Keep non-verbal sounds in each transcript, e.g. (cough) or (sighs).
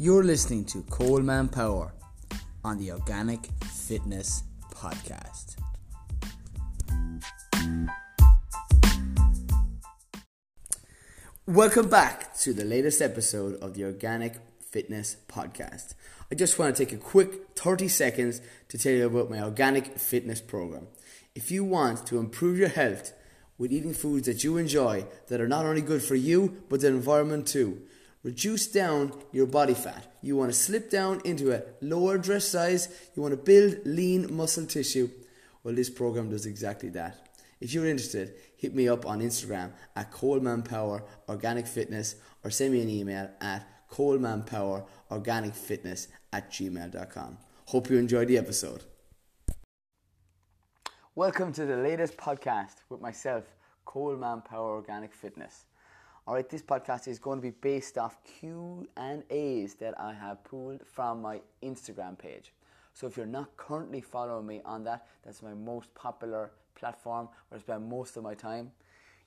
You're listening to Colman Power on the Organic Fitness Podcast. Welcome back to the latest episode of the Organic Fitness Podcast. I just want to take a quick 30 seconds to tell you about my organic fitness program. If you want to improve your health with eating foods that you enjoy that are not only good for you but the environment too, reduce down your body fat. You want to slip down into a lower dress size. You want to build lean muscle tissue. Well, this program does exactly that. If you're interested, hit me up on Instagram at Colman Organic Fitness or send me an email at Colman Organic Fitness at gmail.com. Hope you enjoyed the episode. Welcome to the latest podcast with myself, Colman Power Organic Fitness. All right, this podcast is going to be based off Q and A's that I have pulled from my Instagram page. So if you're not currently following me on that, that's my most popular platform where I spend most of my time.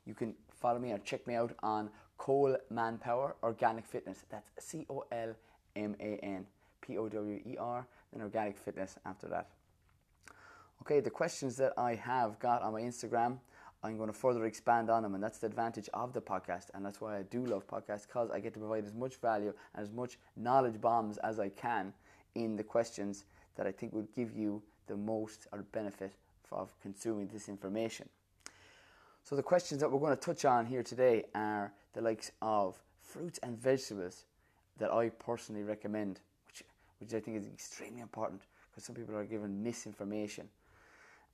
You can follow me or check me out on Colman Power Organic Fitness. That's C O L M A N P O W E R, then Organic Fitness after that. Okay, the questions that I have got on my Instagram I'm going to further expand on them, and that's the advantage of the podcast, and that's why I do love podcasts because I get to provide as much value and as much knowledge bombs as I can in the questions that I think would give you the most or benefit of consuming this information. So the questions that we're going to touch on here today are the likes of fruits and vegetables that I personally recommend, which which I think is extremely important because some people are given misinformation.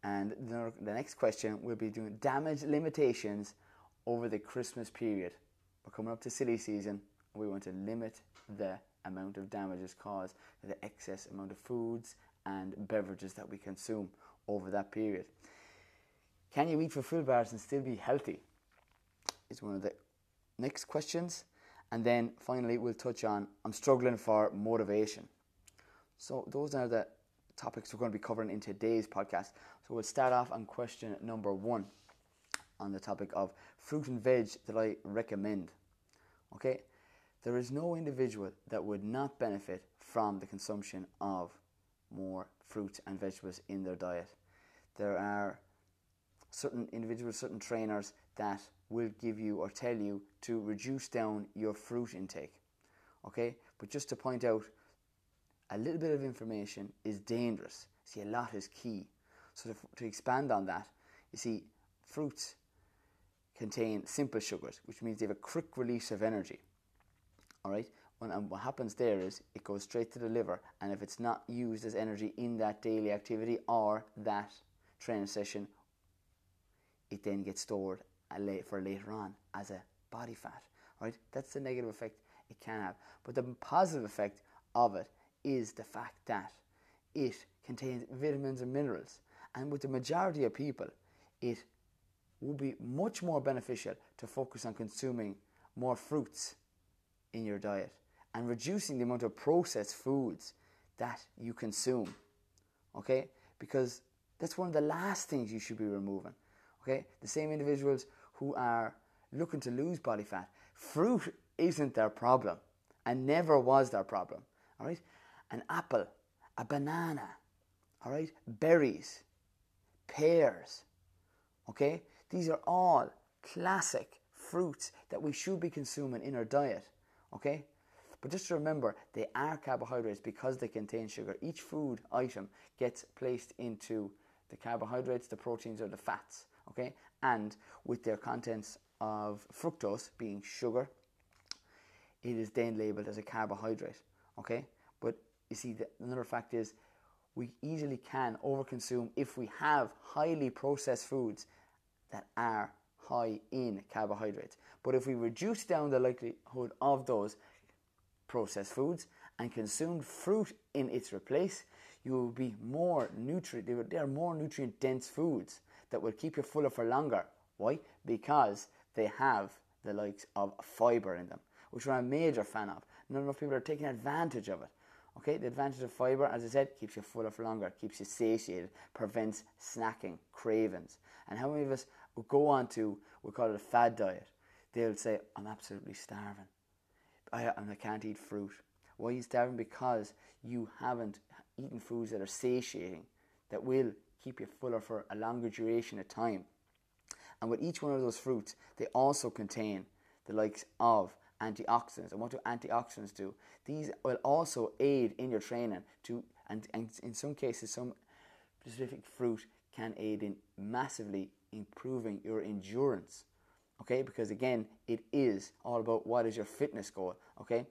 And the next question will be doing damage limitations over the Christmas period. We're coming up to silly season. We want to limit the amount of damages caused by the excess amount of foods and beverages that we consume over that period. Can you eat Fulfil bars and still be healthy? Is one of the next questions. And then finally, we'll touch on I'm struggling for motivation. So, those are the topics we're going to be covering in today's podcast. So we'll start off on question number one on the topic of fruit and veg that I recommend. Okay, there is no individual that would not benefit from the consumption of more fruit and vegetables in their diet. There are certain individuals, certain trainers that will give you or tell you to reduce down your fruit intake. Okay, but just to point out a little bit of information is dangerous. See, a lot is key. So, to, to expand on that, you see, fruits contain simple sugars, which means they have a quick release of energy. All right? When, and what happens there is it goes straight to the liver, and if it's not used as energy in that daily activity or that training session, it then gets stored for later on as a body fat. Right? That's the negative effect it can have. But the positive effect of it is the fact that it contains vitamins and minerals. And with the majority of people, it would be much more beneficial to focus on consuming more fruits in your diet and reducing the amount of processed foods that you consume. Okay? Because that's one of the last things you should be removing. Okay? The same individuals who are looking to lose body fat, fruit isn't their problem and never was their problem. All right? an apple, a banana, all right, berries, pears, okay? These are all classic fruits that we should be consuming in our diet, okay? But just remember, they are carbohydrates because they contain sugar. Each food item gets placed into the carbohydrates, the proteins, or the fats, okay? And with their contents of fructose being sugar, it is then labeled as a carbohydrate, okay? But you see, the, another fact is we easily can overconsume if we have highly processed foods that are high in carbohydrates. But if we reduce down the likelihood of those processed foods and consume fruit in its replace, you will be more nutrient. They are more nutrient dense foods that will keep you fuller for longer. Why? Because they have the likes of fiber in them, which we're a major fan of. Not enough people are taking advantage of it. Okay, the advantage of fiber, as I said, keeps you fuller for longer, keeps you satiated, prevents snacking, cravings. And how many of us go on to, we call it a fad diet? They'll say, I'm absolutely starving. I, I can't eat fruit. Why are you starving? Because you haven't eaten foods that are satiating, that will keep you fuller for a longer duration of time. And with each one of those fruits, they also contain the likes of antioxidants. And what do antioxidants do? These will also aid in your training to and, and in some cases some specific fruit can aid in massively improving your endurance. Okay, because again, it is all about what is your fitness goal. Okay,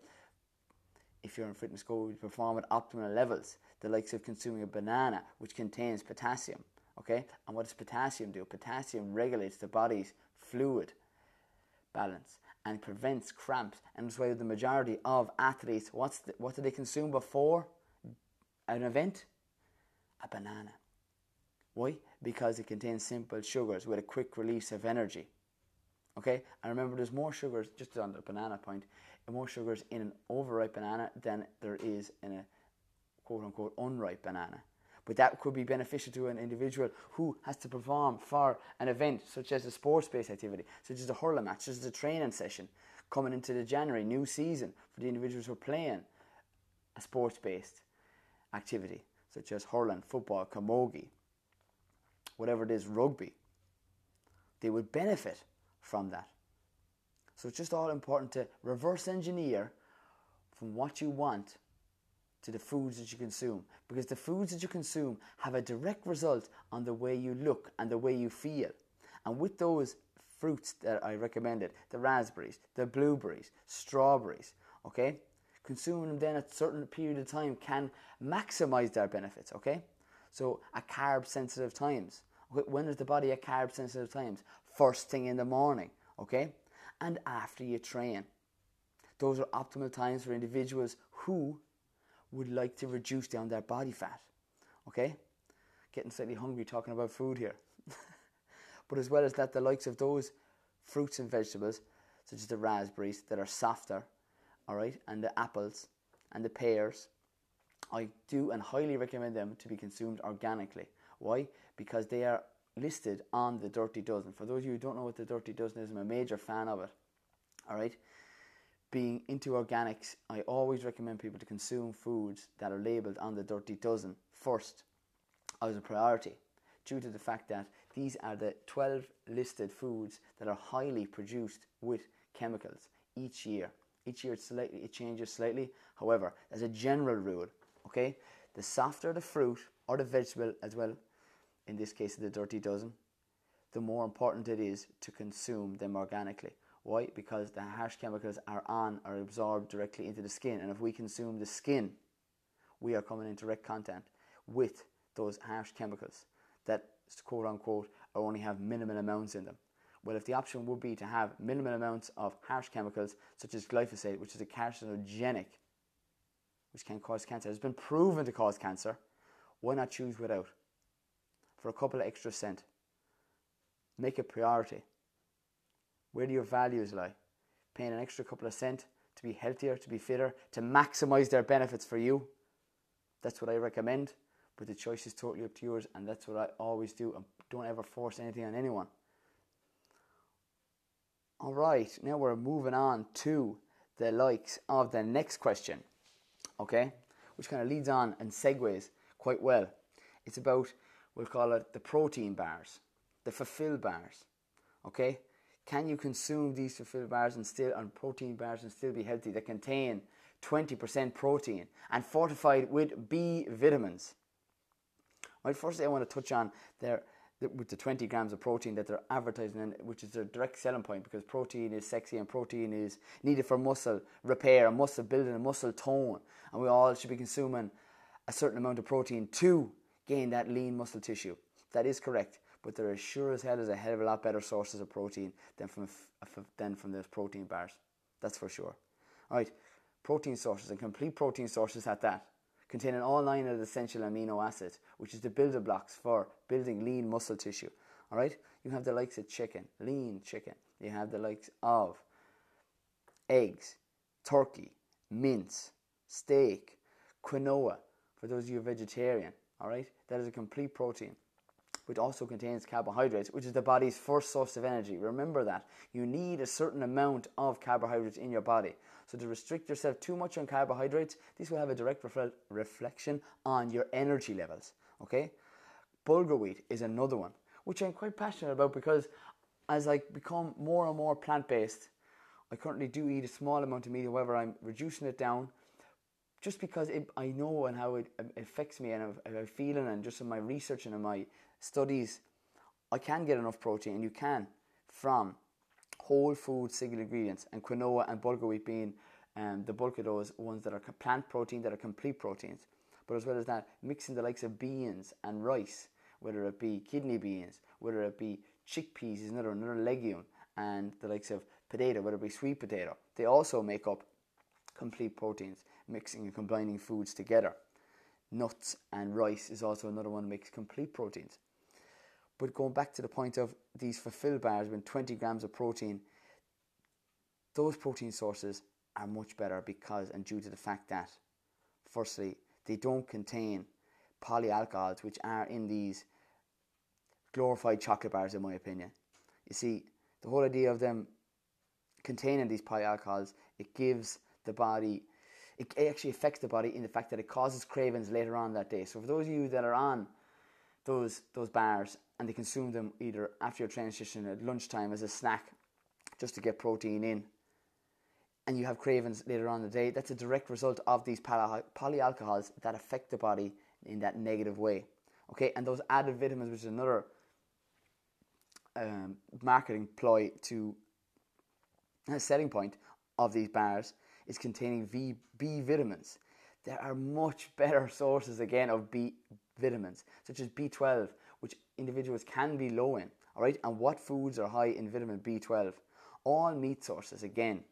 if you're in fitness goal, you perform at optimal levels. The likes of consuming a banana, which contains potassium. Okay, and what does potassium do? Potassium regulates the body's fluid balance and prevents cramps. And that's why the majority of athletes, what's the, what do they consume before an event? A banana. Why? Because it contains simple sugars with a quick release of energy. Okay, and remember, there's more sugars, just on the banana point, more sugars in an overripe banana than there is in a quote unquote unripe banana. But that could be beneficial to an individual who has to perform for an event such as a sports based activity, such as a hurling match, such as a training session coming into the January new season for the individuals who are playing a sports based activity, such as hurling, football, camogie, whatever it is, rugby, they would benefit from that. So it's just all important to reverse engineer from what you want to the foods that you consume because the foods that you consume have a direct result on the way you look and the way you feel. And with those fruits that I recommended, the raspberries, the blueberries, strawberries, okay? Consuming them then at a certain period of time can maximize their benefits, okay? So at carb sensitive times. When is the body at carb sensitive times? First thing in the morning, okay? And after you train. Those are optimal times for individuals who would like to reduce down their body fat. Okay? Getting slightly hungry talking about food here. (laughs) but as well as that, the likes of those fruits and vegetables, such as the raspberries that are softer, all right, and the apples and the pears, I do and highly recommend them to be consumed organically. Why? Because they are listed on the Dirty Dozen. For those of you who don't know what the Dirty Dozen is, I'm a major fan of it. All right. Being into organics, I always recommend people to consume foods that are labeled on the Dirty Dozen first as a priority, due to the fact that these are the 12 listed foods that are highly produced with chemicals each year. Each year it slightly it changes slightly. However, as a general rule, okay, the softer the fruit or the vegetable as well in this case the dirty dozen, the more important it is to consume them organically. Why? Because the harsh chemicals are on or absorbed directly into the skin, and if we consume the skin, we are coming in direct contact with those harsh chemicals that quote unquote only have minimal amounts in them. Well, if the option would be to have minimal amounts of harsh chemicals such as glyphosate, which is a carcinogenic, which can cause cancer, has been proven to cause cancer, why not choose without? for a couple of extra cent. Make a priority. Where do your values lie? Paying an extra couple of cent to be healthier, to be fitter, to maximize their benefits for you. That's what I recommend, but the choice is totally up to yours, and that's what I always do. And don't ever force anything on anyone. All right, now we're moving on to the likes of the next question, okay, which kind of leads on and segues quite well. It's about we'll call it the protein bars, the Fulfil bars. Okay? Can you consume these Fulfil bars and still on protein bars and still be healthy that contain 20% protein and fortified with B vitamins? Right, firstly I want to touch on their with the 20 grams of protein that they're advertising, in, which is their direct selling point because protein is sexy and protein is needed for muscle repair and muscle building and muscle tone. And we all should be consuming a certain amount of protein to gain that lean muscle tissue. That is correct, but they're as sure as hell as a hell of a lot better sources of protein than from than from those protein bars. That's for sure. All right, protein sources and complete protein sources at that, contain an all nine of the essential amino acids, which is the building blocks for building lean muscle tissue. All right, you have the likes of chicken, lean chicken. You have the likes of eggs, turkey, mince, steak, quinoa. For those of you vegetarian, all right, that is a complete protein. Which also contains carbohydrates, which is the body's first source of energy. Remember that. You need a certain amount of carbohydrates in your body. So to restrict yourself too much on carbohydrates, this will have a direct refle- reflection on your energy levels. Okay? Bulgur wheat is another one, which I'm quite passionate about because as I become more and more plant based, I currently do eat a small amount of meat, however, I'm reducing it down just because it, I know and how it um, affects me and I'm feeling, and just in my research and in my studies, I can get enough protein, and you can from whole food single ingredients, and quinoa and bulgur wheat being um, the bulk of those ones that are plant protein that are complete proteins. But as well as that, mixing the likes of beans and rice, whether it be kidney beans, whether it be chickpeas is another another legume, and the likes of potato, whether it be sweet potato, they also make up complete proteins, mixing and combining foods together. Nuts and rice is also another one that makes complete proteins. But going back to the point of these Fulfil bars with 20 grams of protein, those protein sources are much better because and due to the fact that, firstly, they don't contain polyalcohols, which are in these glorified chocolate bars, in my opinion. You see, the whole idea of them containing these polyalcohols, it gives the body, it actually affects the body in the fact that it causes cravings later on that day. So for those of you that are on those those bars and they consume them either after your training session at lunchtime as a snack, just to get protein in, and you have cravings later on in the day, that's a direct result of these poly- polyalcohols that affect the body in that negative way. Okay, and those added vitamins, which is another um, marketing ploy to a selling point of these bars, is containing v, B vitamins. There are much (laughs) better sources again of B vitamins, such as B12, which individuals can be low in. All right, and what foods are high in vitamin B12? All meat sources again,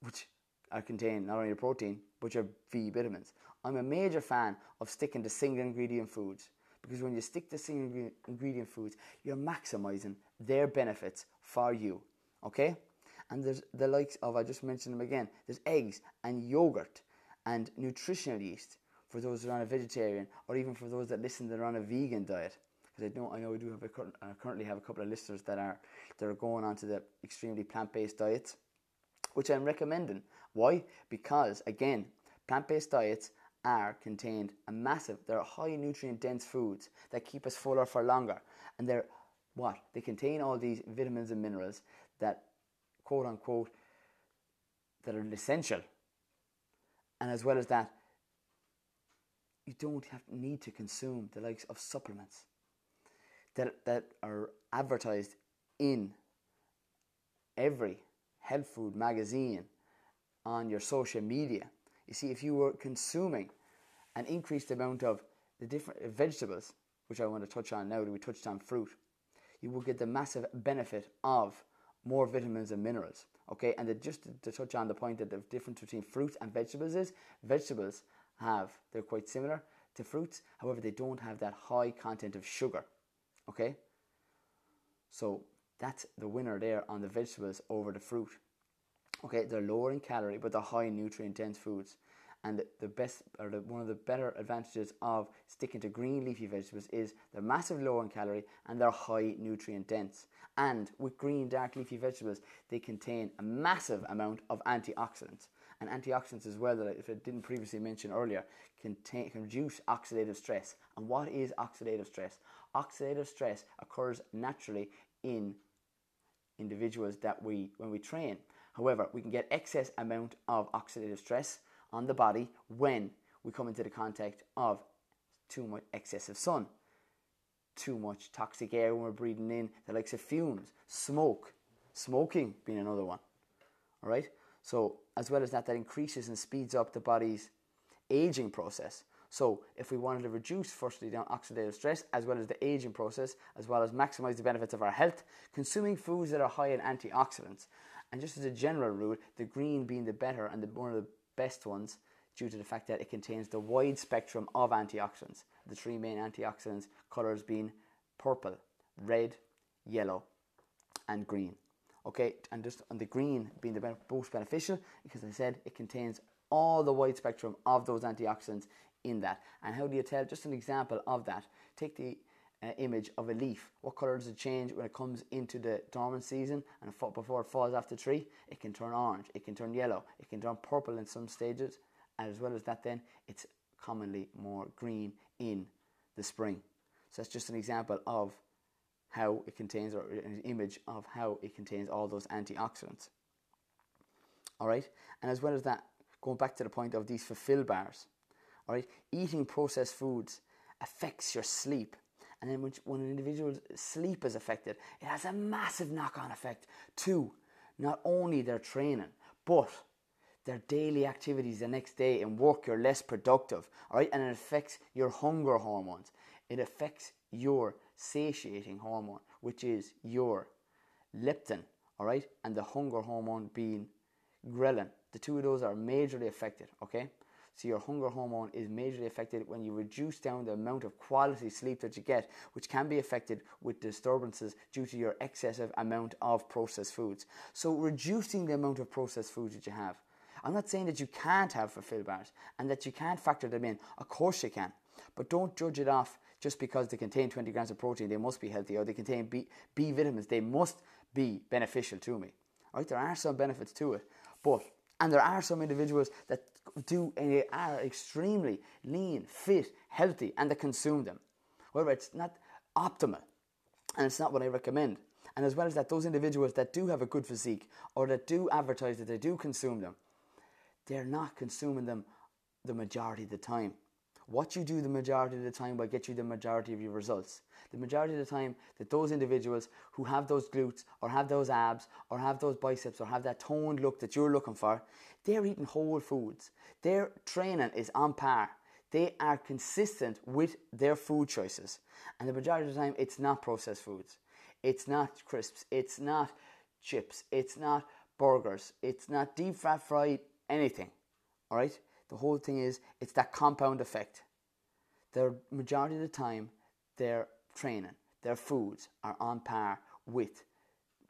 which are contain not only your protein but your V vitamins. I'm a major fan of sticking to single ingredient foods because when you stick to single ingredient foods, you're maximizing their benefits for you. Okay? And there's the likes of, I just mentioned them again, there's eggs and yogurt and nutritional yeast for those that are on a vegetarian or even for those that listen that are on a vegan diet. Because I know, I know we do have a, I uh, currently have a couple of listeners that are, that are going on to the extremely plant-based diets, which I'm recommending. Why? Because, again, plant-based diets are contained a massive, they're high nutrient dense foods that keep us fuller for longer. And they're what? They contain all these vitamins and minerals that quote unquote that are essential. And as well as that, you don't have need to consume the likes of supplements that that are advertised in every health food magazine on your social media. You see, if you were consuming an increased amount of the different vegetables, which I want to touch on now that we touched on fruit, you will get the massive benefit of more vitamins and minerals. Okay, and just to, to, touch on the point that the difference between fruits and vegetables is vegetables have they're quite similar to fruits, however, they don't have that high content of sugar. Okay, so that's the winner there on the vegetables over the fruit. Okay, they're lower in calorie, but they're high in nutrient dense foods. And the best, or the, one of the better advantages of sticking to green leafy vegetables is they're massive low in calorie and they're high nutrient dense. And with green dark leafy vegetables, they contain a massive amount of antioxidants. And antioxidants as well, that if I didn't previously mention earlier, can, can reduce oxidative stress. And what is oxidative stress? Oxidative stress occurs naturally in individuals that we, when we train. However, we can get excess amount of oxidative stress on the body when we come into the contact of too much excessive sun, too much toxic air when we're breathing in the likes of fumes, smoke, smoking being another one. All right. So as well as that, that increases and speeds up the body's aging process. So if we wanted to reduce firstly down oxidative stress as well as the aging process, as well as maximize the benefits of our health, consuming foods that are high in antioxidants. And just as a general rule, the green being the better and the, one of the best ones due to the fact that it contains the wide spectrum of antioxidants. The three main antioxidants colors being purple, red, yellow, and green. Okay, and just on the green being the most beneficial because I said it contains all the wide spectrum of those antioxidants in that. And how do you tell? Just an example of that. Take the uh, image of a leaf. What color does it change when it comes into the dormant season and before it falls off the tree? It can turn orange, it can turn yellow, it can turn purple in some stages. As well as that, then it's commonly more green in the spring. So that's just an example of how it contains, or an image of how it contains all those antioxidants. All right, and as well as that, going back to the point of these Fulfil bars. All right, eating processed foods affects your sleep and then when an individual's sleep is affected, it has a massive knock on effect to not only their training, but their daily activities the next day in work, you're less productive, all right? And it affects your hunger hormones. It affects your satiating hormone, which is your leptin, all right? And the hunger hormone being ghrelin. The two of those are majorly affected, okay? So your hunger hormone is majorly affected when you reduce down the amount of quality sleep that you get, which can be affected with disturbances due to your excessive amount of processed foods. So reducing the amount of processed foods that you have. I'm not saying that you can't have Fulfil bars and that you can't factor them in. Of course you can. But don't judge it off just because they contain 20 grams of protein, they must be healthy, or they contain B, B vitamins, they must be beneficial to me. Right? There are some benefits to it. But and there are some individuals that do and are extremely lean, fit, healthy, and they consume them. However, it's not optimal, and it's not what I recommend. And as well as that, those individuals that do have a good physique or that do advertise that they do consume them, they're not consuming them the majority of the time. What you do the majority of the time will get you the majority of your results. The majority of the time that those individuals who have those glutes or have those abs or have those biceps or have that toned look that you're looking for, they're eating whole foods. Their training is on par. They are consistent with their food choices. And the majority of the time, it's not processed foods. It's not crisps. It's not chips. It's not burgers. It's not deep fat fried anything. All right? The whole thing is it's that compound effect. The majority of the time, their training, their foods are on par with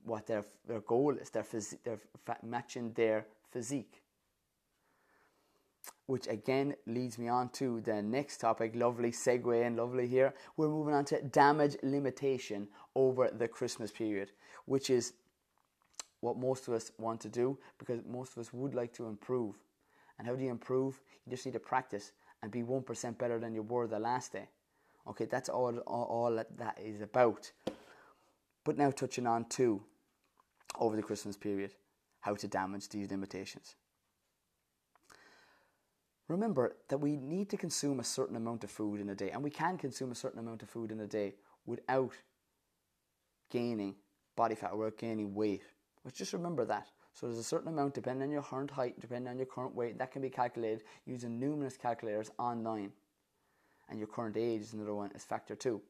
what their, their goal is, their, phys- their matching their physique. Which again leads me on to the next topic. Lovely segue and lovely here. We're moving on to damage limitation over the Christmas period, which is what most of us want to do because most of us would like to improve. And how do you improve? You just need to practice and be 1% better than you were the last day. Okay, that's all, all, all that, that is about. But now touching on to, over the Christmas period, how to damage these limitations. Remember that we need to consume a certain amount of food in a day, and we can consume a certain amount of food in a day without gaining body fat or without gaining weight. Let's just remember that. So there's a certain amount, depending on your current height, depending on your current weight, that can be calculated using numerous calculators online and your current age is another one is factor two.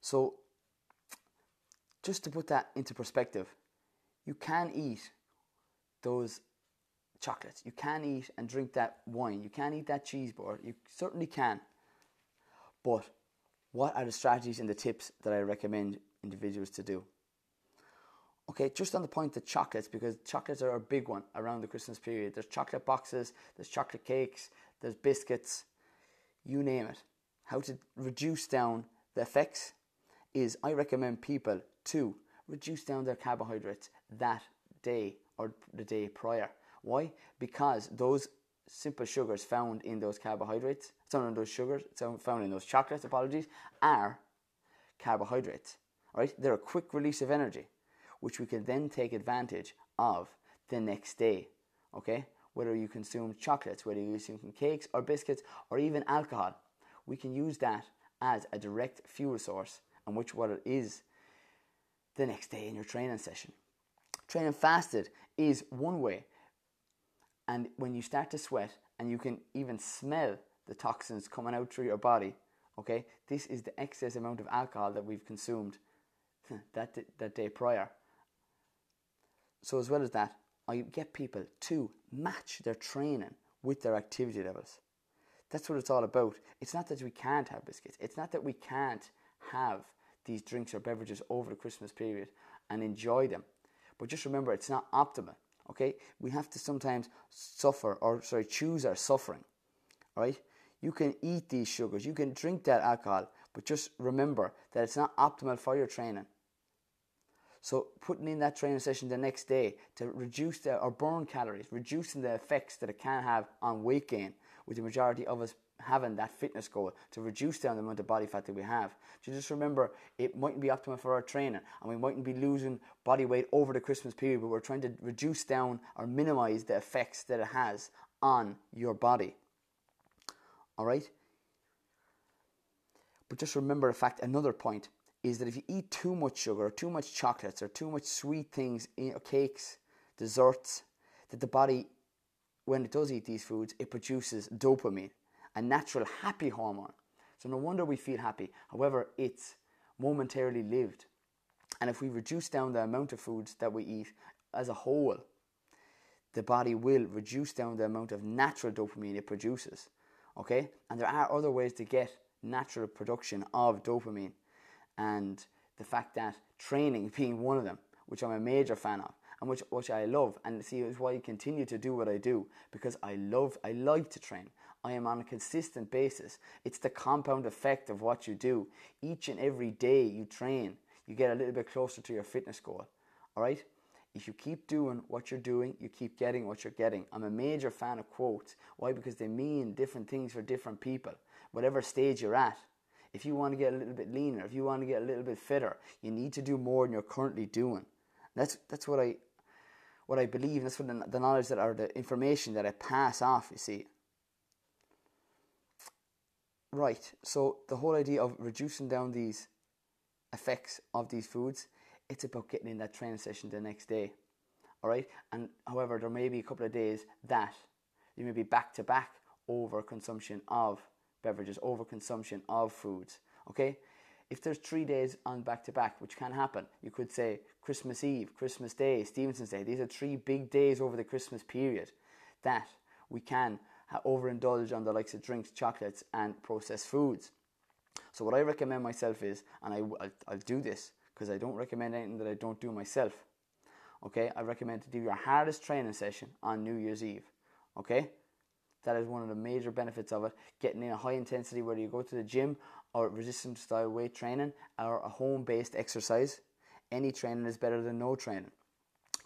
So, just to put that into perspective, you can eat those chocolates, you can eat and drink that wine, you can eat that cheeseburger, you certainly can. But what are the strategies and the tips that I recommend individuals to do? Okay, just on the point of chocolates, because chocolates are a big one around the Christmas period. There's chocolate boxes, there's chocolate cakes, there's biscuits, you name it. How to reduce down the effects is I recommend people to reduce down their carbohydrates that day or the day prior. Why? Because those simple sugars found in those carbohydrates, some of those sugars found in those chocolates, apologies, are carbohydrates. Right? They're a quick release of energy, which we can then take advantage of the next day. Okay? whether you consume chocolates, whether you consume cakes or biscuits or even alcohol. We can use that as a direct fuel source and which what it is the next day in your training session. Training fasted is one way. And when you start to sweat and you can even smell the toxins coming out through your body, okay, this is the excess amount of alcohol that we've consumed (laughs) that, that day prior. So, as well as that, I get people to match their training with their activity levels. That's what it's all about. It's not that we can't have biscuits. It's not that we can't have these drinks or beverages over the Christmas period and enjoy them. But just remember, it's not optimal. Okay, we have to sometimes suffer or sorry choose our suffering. All right, you can eat these sugars, you can drink that alcohol, But just remember that it's not optimal for your training. So putting in that training session the next day to reduce the, or burn calories, reducing the effects that it can have on weight gain, with the majority of us having that fitness goal to reduce down the amount of body fat that we have. So just remember, it mightn't be optimal for our training, and we mightn't be losing body weight over the Christmas period, but we're trying to reduce down or minimize the effects that it has on your body. All right. But just remember, in fact, another point is that if you eat too much sugar, or too much chocolates, or too much sweet things, eh, cakes, desserts, that the body, when it does eat these foods, it produces dopamine a natural happy hormone. So no wonder we feel happy. However, it's momentarily lived. And if we reduce down the amount of foods that we eat as a whole, the body will reduce down the amount of natural dopamine it produces. Okay? And there are other ways to get natural production of dopamine. And the fact that training (laughs) being one of them, which I'm a major fan of, and which which I love, and see is why I continue to do what I do because I love I like to train. I am on a consistent basis. It's the compound effect of what you do. Each and every day you train, you get a little bit closer to your fitness goal. All right? If you keep doing what you're doing, you keep getting what you're getting. I'm a major fan of quotes. Why? Because they mean different things for different people, whatever stage you're at. If you want to get a little bit leaner, if you want to get a little bit fitter, you need to do more than you're currently doing. That's that's what I what I believe. That's what the, the knowledge that or the information that I pass off. You see, Right, so the whole idea of reducing down these effects of these foods, it's about getting in that training session the next day. All right, and however, there may be a couple of days that you may be back to back over consumption of beverages, over consumption of foods. Okay, if there's three days on back to back, which can happen, you could say Christmas Eve, Christmas Day, Stevenson's Day. These are three big days over the Christmas period that we can overindulge on the likes of drinks, chocolates, and processed foods. So what I recommend myself is, and I, I'll, I'll do this because I don't recommend anything that I don't do myself. Okay, I recommend to do your hardest training session on New Year's Eve. Okay, that is one of the major benefits of it. Getting in a high intensity, whether you go to the gym or resistance style weight training or a home based exercise, any training is better than no training.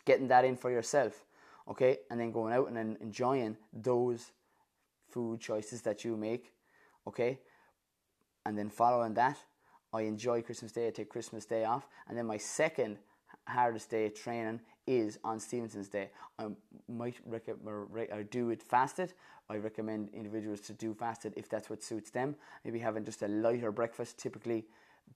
Getting that in for yourself, okay, and then going out and then enjoying those food choices that you make, okay? And then following that, I enjoy Christmas Day. I take Christmas Day off, and then my second hardest day training is on Stevenson's Day. I might recommend I do it fasted. I recommend individuals to do fasted if that's what suits them. Maybe having just a lighter breakfast typically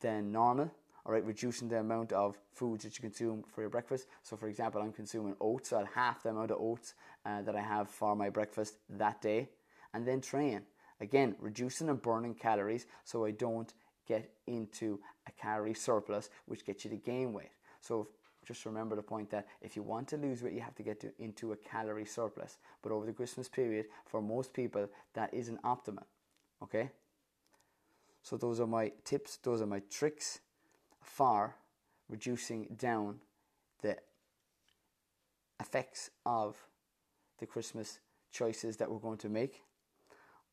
than normal. All right, reducing the amount of foods that you consume for your breakfast. So, for example, I'm consuming oats. So I'll half the amount of oats uh, that I have for my breakfast that day and then train. Again, reducing and burning calories so I don't get into a calorie surplus, which gets you to gain weight. So just remember the point that if you want to lose weight, you have to get to, into a calorie surplus. But over the Christmas period, for most people, that isn't optimal. Okay? So those are my tips, those are my tricks for reducing down the effects of the Christmas choices that we're going to make.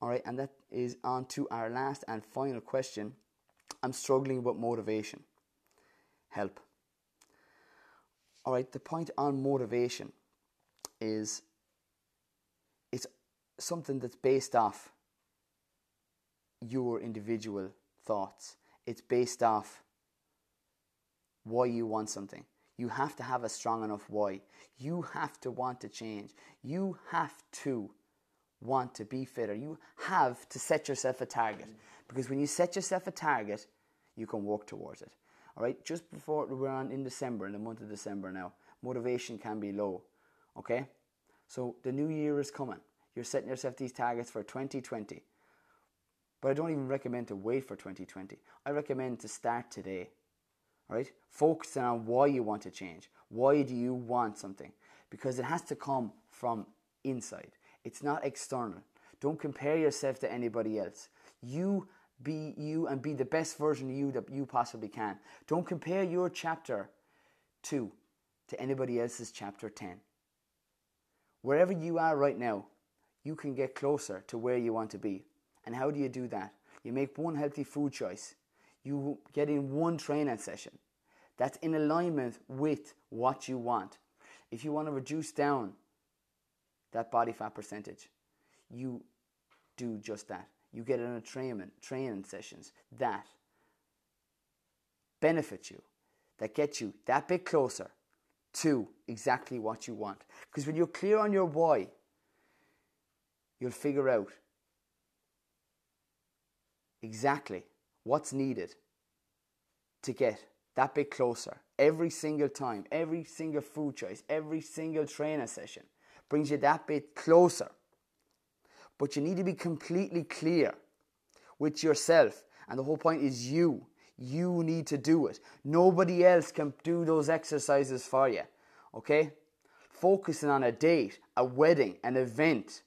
All right, and that is on to our last and final question. I'm struggling with motivation. Help. All right, the point on motivation is it's something that's based off your individual thoughts. It's based off why you want something. You have to have a strong enough why. You have to want to change. You have to want to be fitter. You have to set yourself a target because when you set yourself a target, you can work towards it. All right, just before we're on in December, in the month of December now, motivation can be low. Okay, so the new year is coming. You're setting yourself these targets for 2020. But I don't even recommend to wait for 2020. I recommend to start today. All right, focus on why you want to change. Why do you want something? Because it has to come from inside. It's not external. Don't compare yourself to anybody else. You be you and be the best version of you that you possibly can. Don't compare your chapter 2 to anybody else's chapter 10. Wherever you are right now, you can get closer to where you want to be. And how do you do that? You make one healthy food choice. you get in one training session that's in alignment with what you want. If you want to reduce down that body fat percentage, you do just that. You get in a training, training sessions that benefit you, that get you that bit closer to exactly what you want. Because when you're clear on your why, you'll figure out exactly what's needed to get that bit closer every single time, every single food choice, every single training session brings you that bit closer. But you need to be completely clear with yourself. And the whole point is you. You need to do it. Nobody else can do those exercises for you. Okay? Focusing on a date, a wedding, an event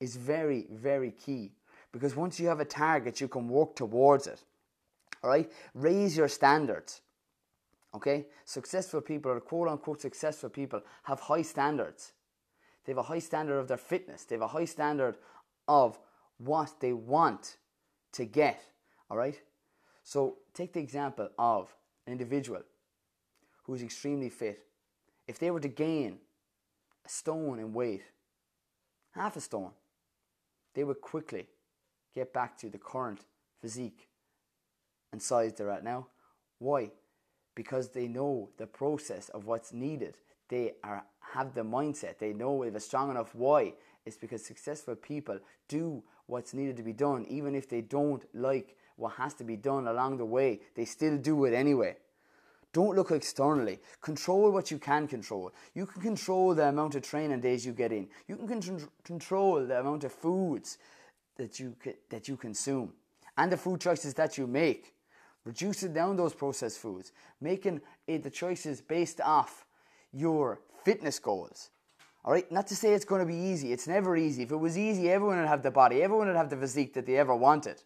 is very, very key. Because once you have a target, you can work towards it. All right? Raise your standards. Okay? Successful people, or quote unquote successful people, have high standards. They have a high standard of their fitness, they have a high standard of what they want to get. All right? So take the example of an individual who is extremely fit. If they were to gain a stone in weight, half a stone, they would quickly get back to the current physique and size they're at now. Why? Because they know the process of what's needed. They are have the mindset. They know if a strong enough why. It's because successful people do what's needed to be done, even if they don't like what has to be done along the way. They still do it anyway. Don't look externally. Control what you can control. You can control the amount of training days you get in. You can con- control the amount of foods that you that you consume and the food choices that you make. Reducing down those processed foods, making the choices based off your fitness goals. All right, not to say it's going to be easy. It's never easy. If it was easy, everyone would have the body, everyone would have the physique that they ever wanted.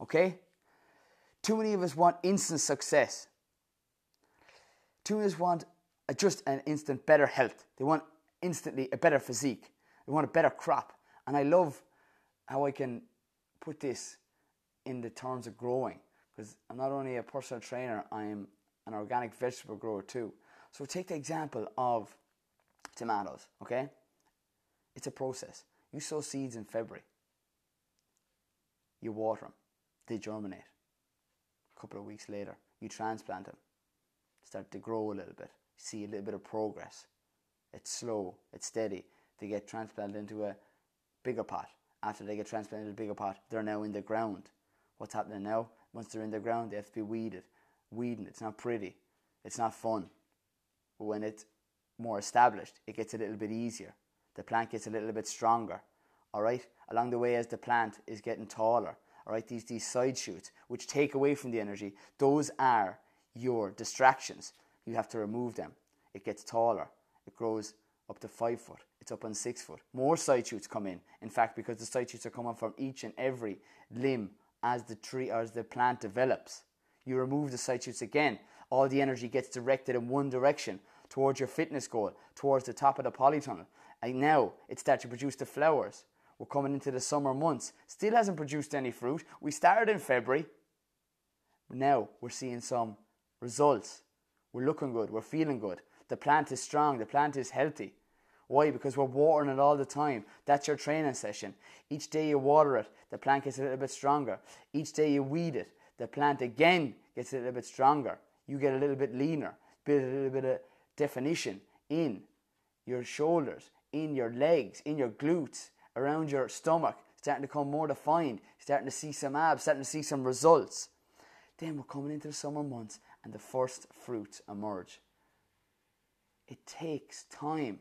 Okay? Too many of us want instant success. Too many of us want just an instant better health. They want instantly a better physique. They want a better crop. And I love how I can put this in the terms of growing because I'm not only a personal trainer, I'm an organic vegetable grower too. So take the example of tomatoes, okay? It's a process. You sow seeds in February, you water them, they germinate. A couple of weeks later, you transplant them, start to grow a little bit, see a little bit of progress. It's slow, it's steady. They get transplanted into a bigger pot after they get transplanted into a bigger pot, they're now in the ground. What's happening now? Once they're in the ground, they have to be weeded. Weeding, it's not pretty, it's not fun. When it's more established, it gets a little bit easier. The plant gets a little bit stronger. All right, along the way as the plant is getting taller. All right, these these side shoots which take away from the energy, those are your distractions. You have to remove them. It gets taller. It grows up to five foot. It's up on six foot. More side shoots come in. In fact, because the side shoots are coming from each and every limb as the tree as the plant develops. You remove the side shoots again. All the energy gets directed in one direction towards your fitness goal, towards the top of the polytunnel. And now it starts to produce the flowers. We're coming into the summer months. Still hasn't produced any fruit. We started in February. Now we're seeing some results. We're looking good. We're feeling good. The plant is strong. The plant is healthy. Why? Because we're watering it all the time. That's your training session. Each day you water it, the plant gets a little bit stronger. Each day you weed it, the plant again gets a little bit stronger. You get a little bit leaner, build a little bit of definition in your shoulders, in your legs, in your glutes, around your stomach, starting to come more defined, starting to see some abs, starting to see some results. Then we're coming into the summer months and the first fruits emerge. It takes time.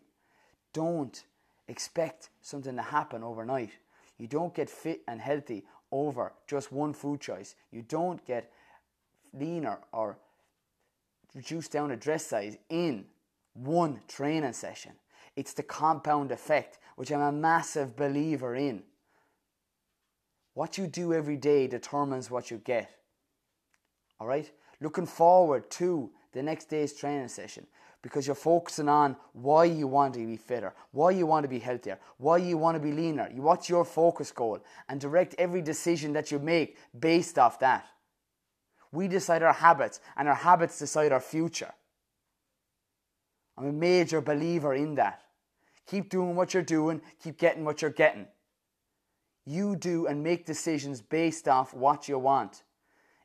Don't expect something to happen overnight. You don't get fit and healthy over just one food choice. You don't get leaner or reduce down a dress size in one training session. It's the compound effect, which I'm a massive believer in. What you do every day determines what you get. All right? Looking forward to the next day's training session because you're focusing on why you want to be fitter, why you want to be healthier, why you want to be leaner. What's your focus goal? And direct every decision that you make based off that. We decide our habits, and our habits decide our future. I'm a major believer in that. Keep doing what you're doing, keep getting what you're getting. You do and make decisions based off what you want.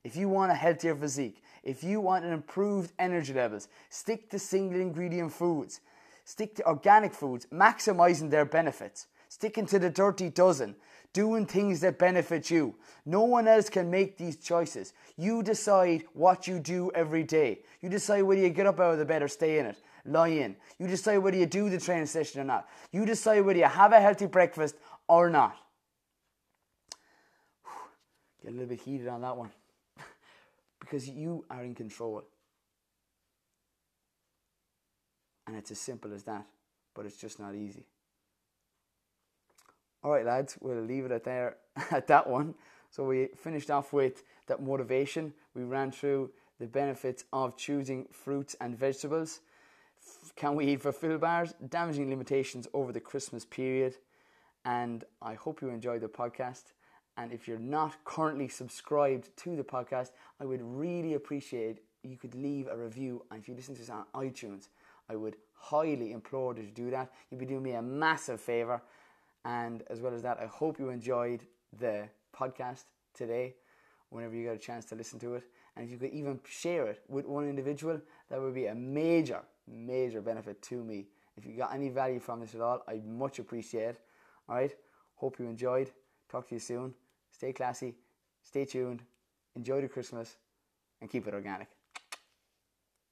If you want a healthier physique, if you want an improved energy levels, stick to single ingredient foods. Stick to organic foods, maximizing their benefits. Sticking to the dirty dozen, doing things that benefit you. No one else can make these choices. You decide what you do every day. You decide whether you get up out of the bed or stay in it, lie in. You decide whether you do the training session or not. You decide whether you have a healthy breakfast or not. (sighs) Get a little bit heated on that one. (laughs) because you are in control. And it's as simple as that, but it's just not easy. All right, lads, we'll leave it at there (laughs) at that one. So we finished off with that motivation. We ran through the benefits of choosing fruits and vegetables. Can we eat Fulfil bars? Damaging limitations over the Christmas period. And I hope you enjoyed the podcast. And if you're not currently subscribed to the podcast, I would really appreciate you could leave a review. And if you listen to this on iTunes, I would highly implore you to do that. You'd be doing me a massive favor. And as well as that, I hope you enjoyed the podcast today whenever you got a chance to listen to it. And if you could even share it with one individual, that would be a major, major benefit to me. If you got any value from this at all, I'd much appreciate it. All right. Hope you enjoyed. Talk to you soon. Stay classy, stay tuned, enjoy the Christmas, and keep it organic.